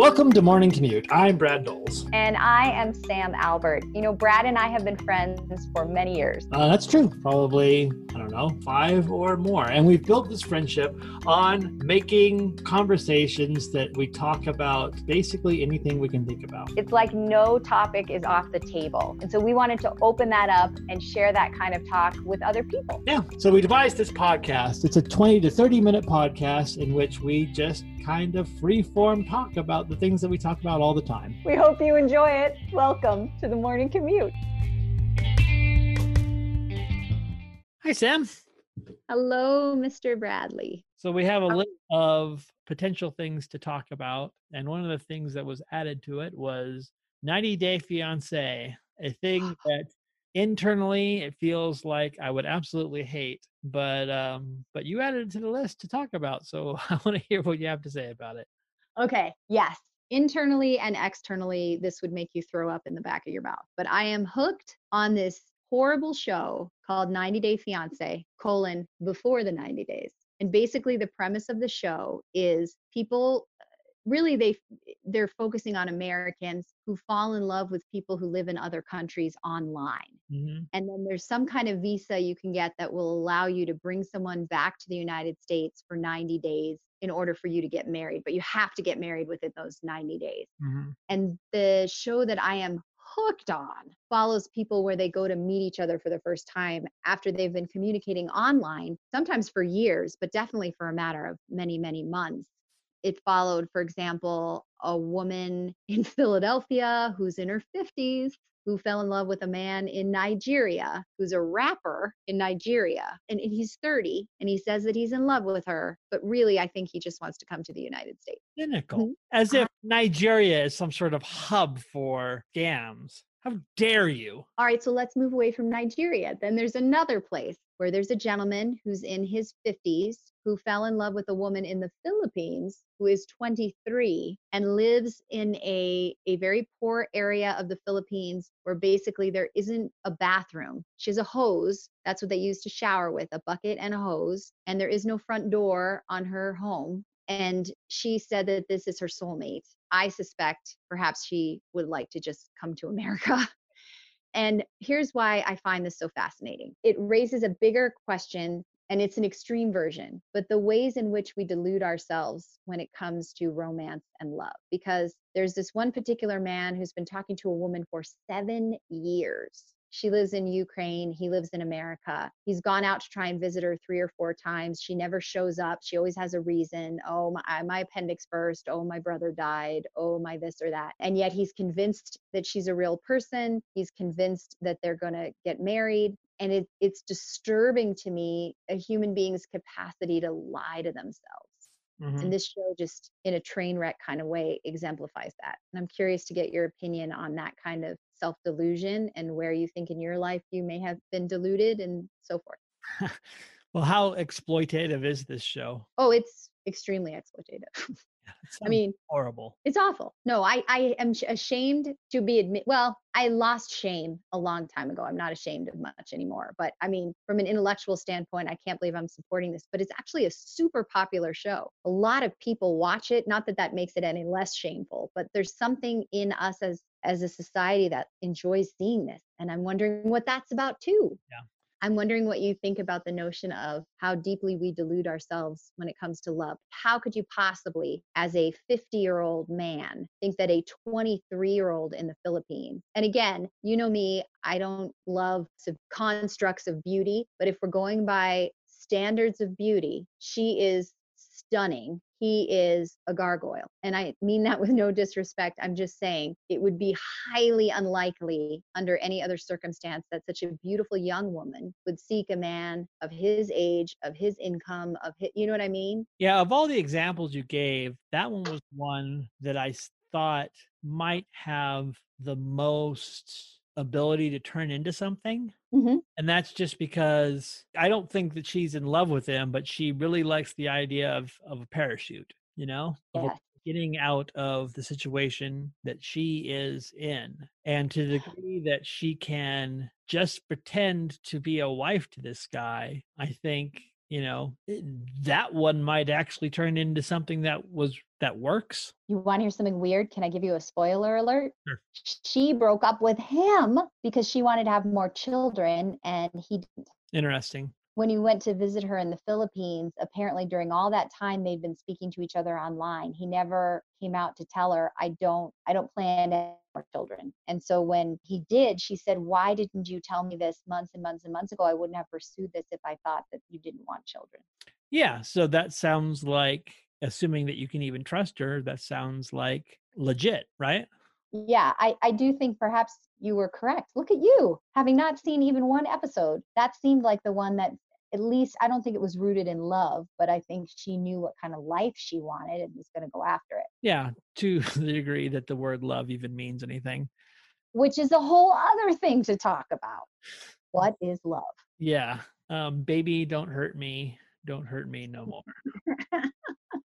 Welcome to Morning Commute. I'm Brad Doles. And I am Sam Albert. You know, Brad and I have been friends for many years. Uh, that's true. Probably, I don't know, five or more. And we've built this friendship on making conversations that we talk about basically anything we can think about. It's like no topic is off the table. And so we wanted to open that up and share that kind of talk with other people. Yeah. So we devised this podcast. It's a 20 to 30 minute podcast in which we just kind of free form talk about the things that we talk about all the time. We hope you enjoy it. Welcome to the morning commute. Hi, Sam. Hello, Mr. Bradley. So we have a list of potential things to talk about. And one of the things that was added to it was 90 Day Fiance, a thing that internally it feels like I would absolutely hate, but um, but you added it to the list to talk about. So I want to hear what you have to say about it. Okay. Yes. Internally and externally, this would make you throw up in the back of your mouth. But I am hooked on this horrible show called 90 Day Fiance, colon, before the 90 days. And basically the premise of the show is people really they they're focusing on Americans who fall in love with people who live in other countries online. Mm-hmm. And then there's some kind of visa you can get that will allow you to bring someone back to the United States for 90 days in order for you to get married, but you have to get married within those 90 days. Mm-hmm. And the show that I am hooked on follows people where they go to meet each other for the first time after they've been communicating online, sometimes for years, but definitely for a matter of many, many months it followed, for example, a woman in Philadelphia who's in her 50s who fell in love with a man in Nigeria who's a rapper in Nigeria. And, and, he's 30 and he says that he's in love with her, but really, I think he just wants to come to the United States. Cynical. Mm-hmm. As if Nigeria is some sort of hub for scams. How dare you? All right, so let's move away from Nigeria. Then there's another place where there's a gentleman who's in his 50s who fell in love with a woman in the Philippines who is 23 and lives in a, a very poor area of the Philippines where basically there isn't a bathroom. She has a hose. That's what they use to shower with a bucket and a hose. And there is no front door on her home. And she said that this is her soulmate. I suspect perhaps she would like to just come to America. And here's why I find this so fascinating. It raises a bigger question and it's an extreme version, but the ways in which we delude ourselves when it comes to romance and love. Because there's this one particular man who's been talking to a woman for seven years. She lives in Ukraine. He lives in America. He's gone out to try and visit her three or four times. She never shows up. She always has a reason. Oh, my, my appendix burst. Oh, my brother died. Oh, my this or that. And yet he's convinced that she's a real person. He's convinced that they're going to get married and it, it's disturbing to me a human being's capacity to lie to themselves mm-hmm. and this show just in a train wreck kind of way exemplifies that and i'm curious to get your opinion on that kind of self delusion and where you think in your life you may have been deluded and so forth well how exploitative is this show oh it's extremely exploitative I mean, horrible. It's awful. No, I I am ashamed to be admit. Well, I lost shame a long time ago. I'm not ashamed of much anymore. But I mean, from an intellectual standpoint, I can't believe I'm supporting this. But it's actually a super popular show. A lot of people watch it. Not that that makes it any less shameful, but there's something in us as as a society that enjoys seeing this, and I'm wondering what that's about too. Yeah. I'm wondering what you think about the notion of how deeply we delude ourselves when it comes to love. How could you possibly, as a 50 year old man, think that a 23 year old in the Philippines, and again, you know me, I don't love constructs of beauty, but if we're going by standards of beauty, she is stunning he is a gargoyle. And I mean that with no disrespect. I'm just saying it would be highly unlikely under any other circumstance that such a beautiful young woman would seek a man of his age, of his income, of his, you know what I mean? Yeah, of all the examples you gave, that one was one that I thought might have the most ability to turn into something. Mm-hmm. And that's just because I don't think that she's in love with him, but she really likes the idea of, of a parachute, you know, yeah. getting out of the situation that she is in. And to the degree that she can just pretend to be a wife to this guy, I think you know, it- that one might actually turn into something that was that works. You want to hear something weird? Can I give you a spoiler alert? Sure. She broke up with him because she wanted to have more children and he didn't. Interesting. When he went to visit her in the Philippines, apparently during all that time they'd been speaking to each other online. He never came out to tell her, I don't I don't plan more children. And so when he did, she said, Why didn't you tell me this months and months and months ago? I wouldn't have pursued this if I thought that you didn't want children. Yeah, so that sounds like assuming that you can even trust her, that sounds like legit, right? Yeah, I, I do think perhaps you were correct. Look at you, having not seen even one episode. That seemed like the one that, at least, I don't think it was rooted in love, but I think she knew what kind of life she wanted and was going to go after it, Yeah, to the degree that the word love even means anything. which is a whole other thing to talk about. What is love? Yeah. Um, baby, don't hurt me. Don't hurt me no more.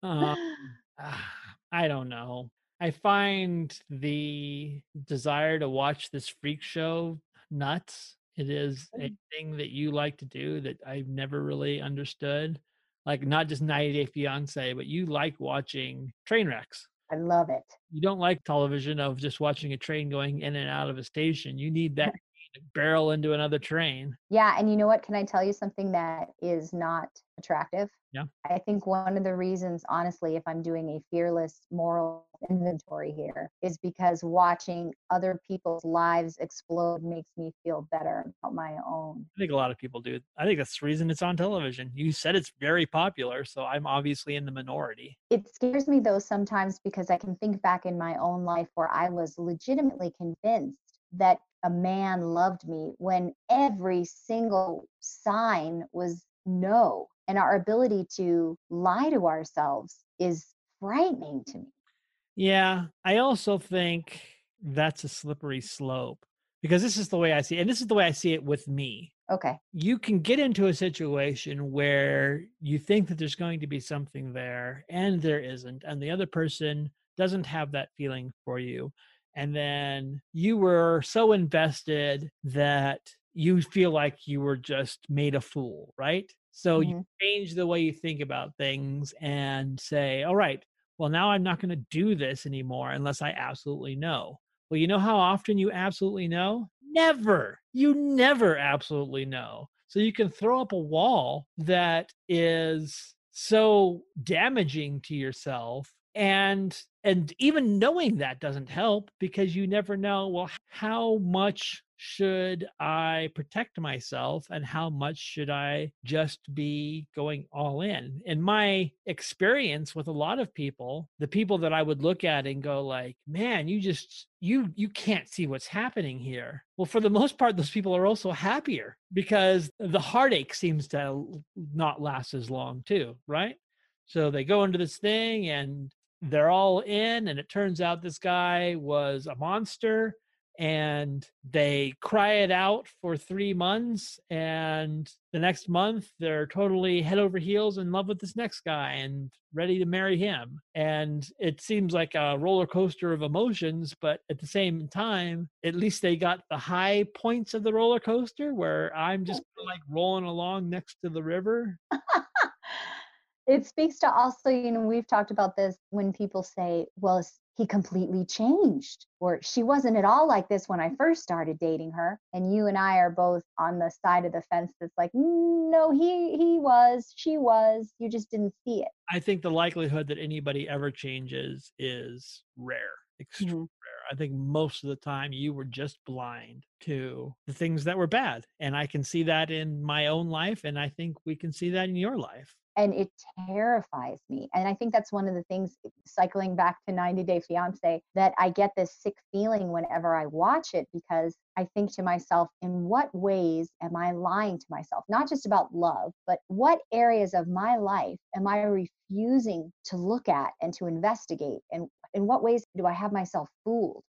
Um, ah, I don't know. I find the desire to watch this freak show nuts. It is a thing that you like to do that I've never really understood. Like not just 90 Day Fiance, but you like watching train wrecks. I love it. You don't like television of just watching a train going in and out of a station. You need that barrel into another train. Yeah, and you know what? Can I tell you something that is not attractive? Yeah. I think one of the reasons, honestly, if I'm doing a fearless moral inventory here, is because watching other people's lives explode makes me feel better about my own. I think a lot of people do. I think that's the reason it's on television. You said it's very popular, so I'm obviously in the minority. It scares me though sometimes because I can think back in my own life where I was legitimately convinced that a man loved me when every single sign was no. And our ability to lie to ourselves is frightening to me. Yeah, I also think that's a slippery slope because this is the way I see it. And this is the way I see it with me. Okay. You can get into a situation where you think that there's going to be something there and there isn't, and the other person doesn't have that feeling for you. And then you were so invested that you feel like you were just made a fool, right? So you Mhm. change the way you think about things and say, all right, well, now I'm not going to do this anymore unless I absolutely know. Well, you know how often you absolutely know? Never. You never absolutely know. So you can throw up a wall that is so damaging to yourself and and even knowing that doesn't help because you never know well how much should i protect myself and how much should i just be going all in? In my experience with a lot of people the people that i would look at and go like man you just you you can't see what's happening here. Well for the most part those people are also happier because the heartache seems to not last as long too right? So they go into this thing and they're all in, and it turns out this guy was a monster. And they cry it out for three months. And the next month, they're totally head over heels in love with this next guy and ready to marry him. And it seems like a roller coaster of emotions. But at the same time, at least they got the high points of the roller coaster where I'm just like rolling along next to the river. it speaks to also, you know, we've talked about this when people say, well, he completely changed, or she wasn't at all like this when I first started dating her. And you and I are both on the side of the fence that's like, "Mm, no, he he was, she was, you just didn't see it. I think the likelihood that anybody ever changes is rare, extremely Mhm. rare. I think most of the time you were just blind to the things that were bad. And I can see that in my own life. And I think we can see that in your life. And it terrifies me and i think that's one of the things eh, cycling back to 90 day fiance that i get this sick feeling whenever i watch it because i think to myself in what ways am i lying to myself not just about love but what areas of my life am i refusing to look at and to investigate and in what ways do i have myself fooled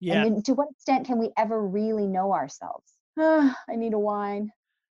Yeah. and to what extent can we ever really know ourselves i need a wine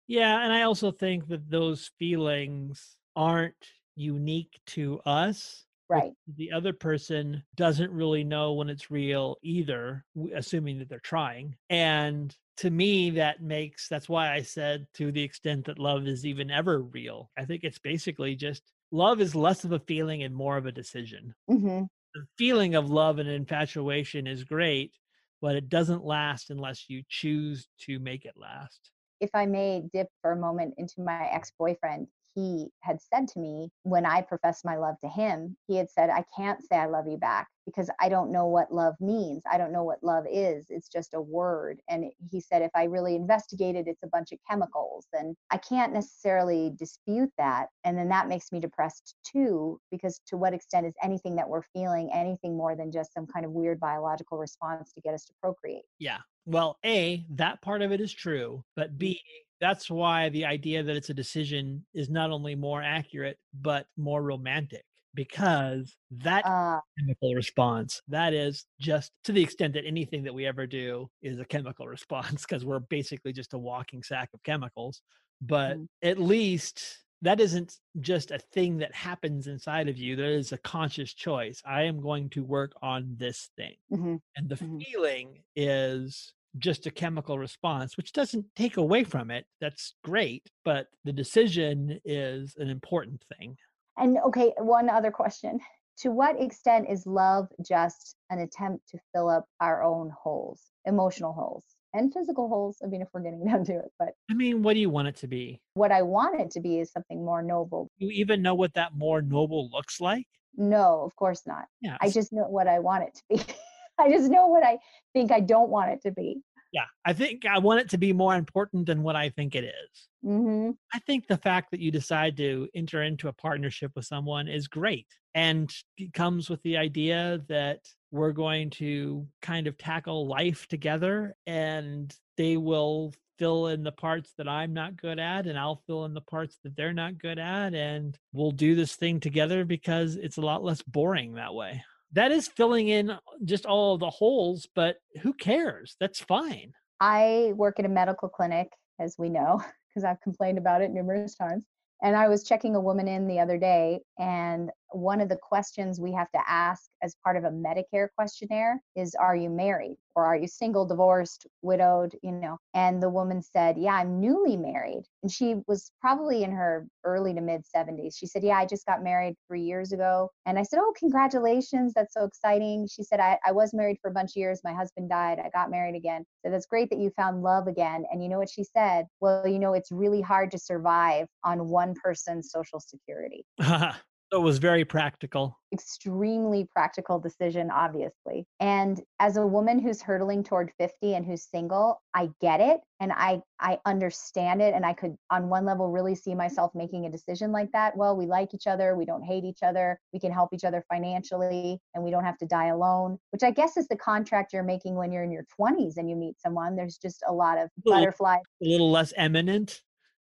Yeah. And I also think that those feelings aren't unique to us. Right. The other person doesn't really know when it's real either, assuming that they're trying. And to me, that makes that's why I said to the extent that love is even ever real. I think it's basically just love is less of a feeling and more of a decision. hmm The feeling of love and infatuation is great, but it doesn't last unless you choose to make it last. if I may dip for a moment into my ex boyfriend, he had said to me when I professed my love to him, he had said, I can't say I love you back because I don't know what love means. I don't know what love is. It's just a word. And he said, if I really investigated, it's a bunch of chemicals. And I can't necessarily dispute that. And then that makes me depressed too, because to what extent is anything that we're feeling anything more than just some kind of weird biological response to get us to procreate? Yeah. Well, A, that part of it is true, but mm. B, that's why the idea that it's a decision is not only more accurate, but more romantic because that Uh, chemical response, that is just to the extent that anything that we ever do is a chemical response because we're basically just a walking sack of chemicals. But Mhm. at least that isn't just a thing that happens inside of you. There is a conscious choice. I am going to work on this thing. mhm, And the Mhm. feeling is just a chemical response, which doesn't take away from it. That's great. But the decision is an important thing. And okay, one other question. To what extent is love just an attempt to fill up our own holes, emotional holes and physical holes? I mean, if we're getting down to it, but I mean, what do you want it to be? what I want it to be is something more noble. Do you even know what that more noble looks like? No, of course not. Yeah. I just know what I want it to be. I just know what I think I don't want it to be. yeah. I think I want it to be more important than what I think it is. hmm I think the fact that you decide to enter into a partnership with someone is great. And it comes with the idea that we're going to kind of tackle life together and they will fill in the parts that I'm not good at and I'll fill in the parts that they're not good at and we'll do this thing together because it's a lot less boring that way. That is filling in just all the holes, but who cares? That's fine. I work at a medical clinic, as we know, because I've complained about it numerous times. And I was checking a woman in the other day, and one of the questions we have to ask as part of a Medicare questionnaire is Are you married? Or are you single, divorced, widowed? You know, and the woman said, Yeah, I'm newly married. And she was probably in her early to mid 70s. She said, Yeah, I just got married three years ago. And I said, Oh, congratulations. That's so exciting. She said, I, I was married for a bunch of years. My husband died. I got married again. So that's great that you found love again. And you know what she said? Well, you know, it's really hard to survive on one person's social security. so it was very practical. Extremely practical decision, obviously. And as a woman who's hurtling toward 50 and who's single, I get it and I I understand it and I could on one level really see myself making a decision like that. Well, we like each other, we don't hate each other, we can help each other financially and we don't have to die alone, which I guess is the contract you're making when you're in your 20s and you meet someone. There's just a lot of butterflies A little less eminent.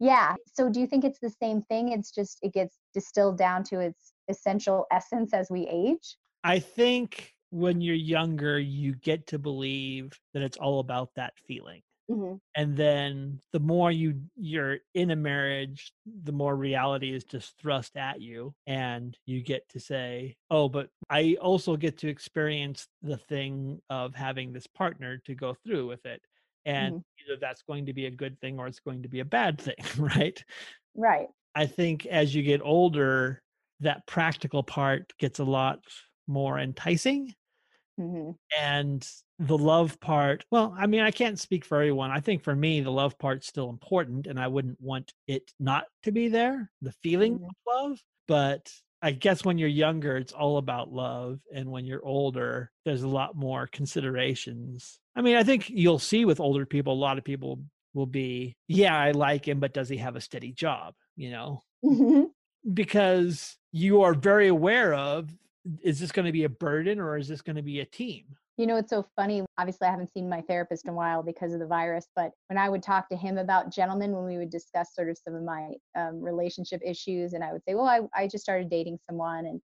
Yeah. So do you think it's the same thing? It's just it gets distilled down to its essential essence as we age? I think when you're younger, you get to believe that it's all about that feeling. Mm-hmm. And then the more you you're in a marriage, the more reality is just thrust at you and you get to say, "Oh, but I also get to experience the thing of having this partner to go through with it." And either that's going to be a good thing or it's going to be a bad thing, right? Right. I think as you get older, that practical part gets a lot more enticing. hmm And the love part, well, I mean, I can't speak for everyone. I think for me, the love part's still important, and I wouldn't want it not to be there, the feeling Mhm. of love. But I guess when you're younger, it's all about love. And when you're older, there's a lot more considerations. I mean, I think you'll see with older people, a lot of people will be, yeah, I like him, but does he have a steady job? You know, hmm because you are very aware of is this going to be a burden or is this going to be a team? You know, it's so funny. Obviously, I haven't seen my therapist in a while because of the virus, but when I would talk to him about gentlemen, when we would discuss sort of some of my um, relationship issues, and I would say, Well, I, I just started dating someone. And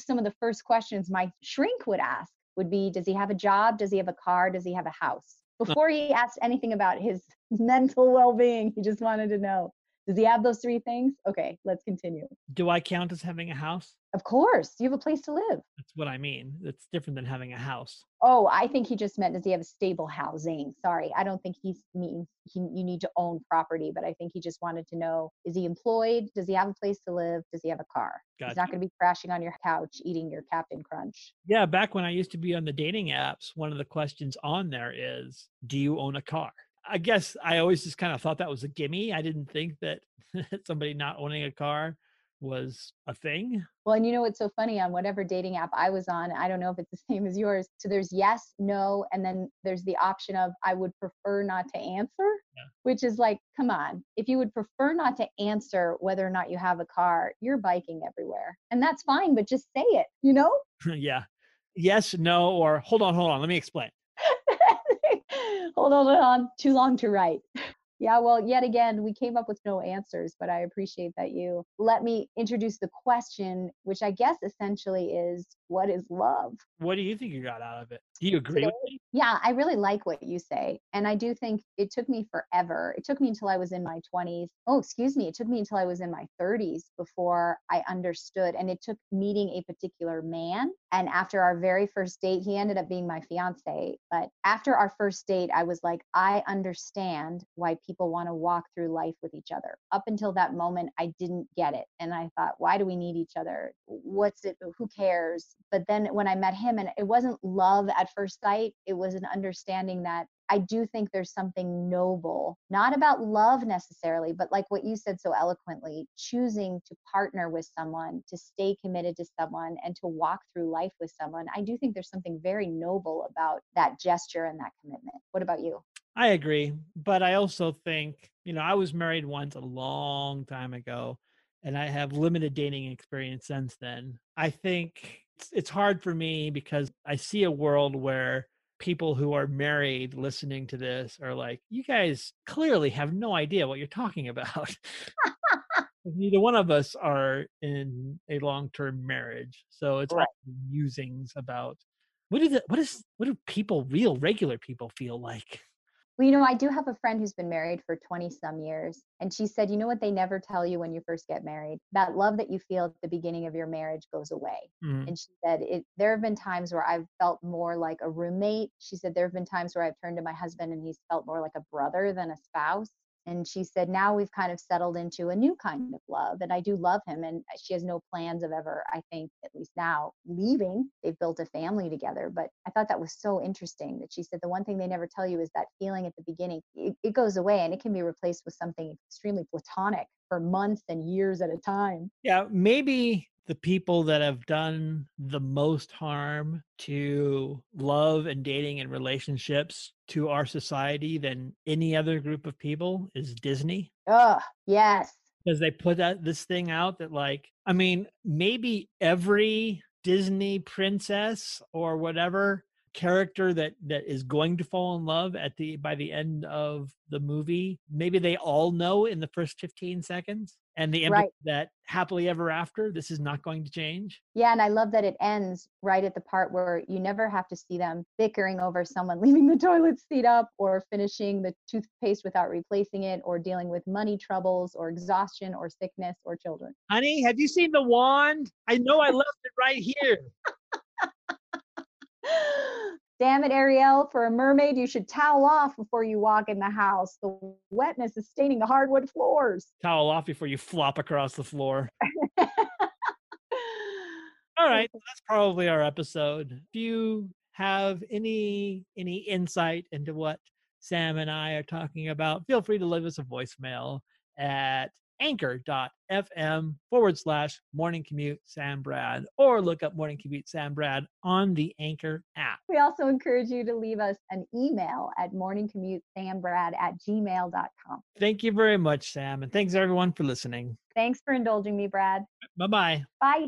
some of the first questions my shrink would ask would be, Does he have a job? Does he have a car? Does he have a house? Before he asked anything about his mental well being, he just wanted to know, Does he have those three things? Okay, let's continue. Do I count as having a house? Of course, you have a place to live. That's what I mean. It's different than having a house. Oh, I think he just meant does he have a stable housing? Sorry, I don't think he's means he, you need to own property, but I think he just wanted to know is he employed? Does he have a place to live? Does he have a car? He's not going to be crashing on your couch eating your Captain Crunch. Yeah, back when I used to be on the dating apps, one of the questions on there is, "Do you own a car?" I guess I always just kind of thought that was a gimme. I didn't think that somebody not owning a car was a thing. Well, and you know what's so funny on whatever dating app I was on, I don't know if it's the same as yours. So there's yes, no, and then there's the option of I would prefer not to answer, Yeah. which is like, come on, if you would prefer not to answer whether or not you have a car, you're biking everywhere. And that's fine, but just say it, you know? yeah. Yes, no, or hold on, hold on. Let me explain. hold on, hold on, too long to write. Yeah, well, yet again, we came up with no answers, but I appreciate that you let me introduce the question, which I guess essentially is what is love? What do you think you got out of it? Do you agree with me? Yeah, I really like what you say. And I do think it took me forever. It took me until I was in my 20s. Oh, excuse me. It took me until I was in my 30s before I understood. And it took meeting a particular man. And after our very first date, he ended up being my fiance. But after our first date, I was like, I understand why people want to walk through life with each other. Up until that moment, I didn't get it. And I thought, why do we need each other? What's it? Who cares? But then when I met him, and it wasn't love at first sight, it was an understanding that I do think there's something noble, not about love necessarily, but like what you said so eloquently, choosing to partner with someone, to stay committed to someone, and to walk through life with someone. I do think there's something very noble about that gesture and that commitment. What about you? I agree. But I also think, you know, I was married once a long time ago and I have limited dating experience since then. I think it's, hard for me because I see a world where people who are married listening to this are like, you guys clearly have no idea what you're talking about. Neither one of us are in a long term marriage. So it's Right. all musings about what is it what is what do people real regular people feel like? Well, you know, I do have a friend who's been married for 20 some years. And she said, you know what they never tell you when you first get married? That love that you feel at the beginning of your marriage goes away. Mm. And she said, it, there have been times where I've felt more like a roommate. She said, there have been times where I've turned to my husband and he's felt more like a brother than a spouse. And she said, now we've kind of settled into a new kind of love. And I do love him. And she has no plans of ever, I think, at least now, leaving. They've built a family together. But I thought that was so interesting that she said the one thing they never tell you is that feeling at the beginning, it, it goes away and it can be replaced with something extremely platonic for months and years at a time. Yeah, maybe the people that have done the most harm to love and dating and relationships to our society than any other group of people is Disney. Oh, yes. Because they put that this thing out that like, I mean, maybe every Disney princess or whatever character that that is going to fall in love at the by the end of the movie maybe they all know in the first 15 seconds and the Right. that happily ever after this is not going to change Yeah, and I love that it ends right at the part where you never have to see them bickering over someone leaving the toilet seat up or finishing the toothpaste without replacing it or dealing with money troubles or exhaustion or sickness or children. honey have you seen the wand i know i left it right here Damn it, Ariel, for a mermaid, you should towel off before you walk in the house. The wetness is staining the hardwood floors. towel off before you flop across the floor all right that's probably our episode if you have any any insight into what sam and i are talking about feel free to leave us a voicemail at anchor.fm forward slash morning commute sam brad or look up morning commute sam brad on the anchor app We also encourage you to leave us an email at morningcommutesambrad at gmail.com. thank you very much sam and thanks everyone for listening Thanks for indulging me, Brad. bye bye Bye.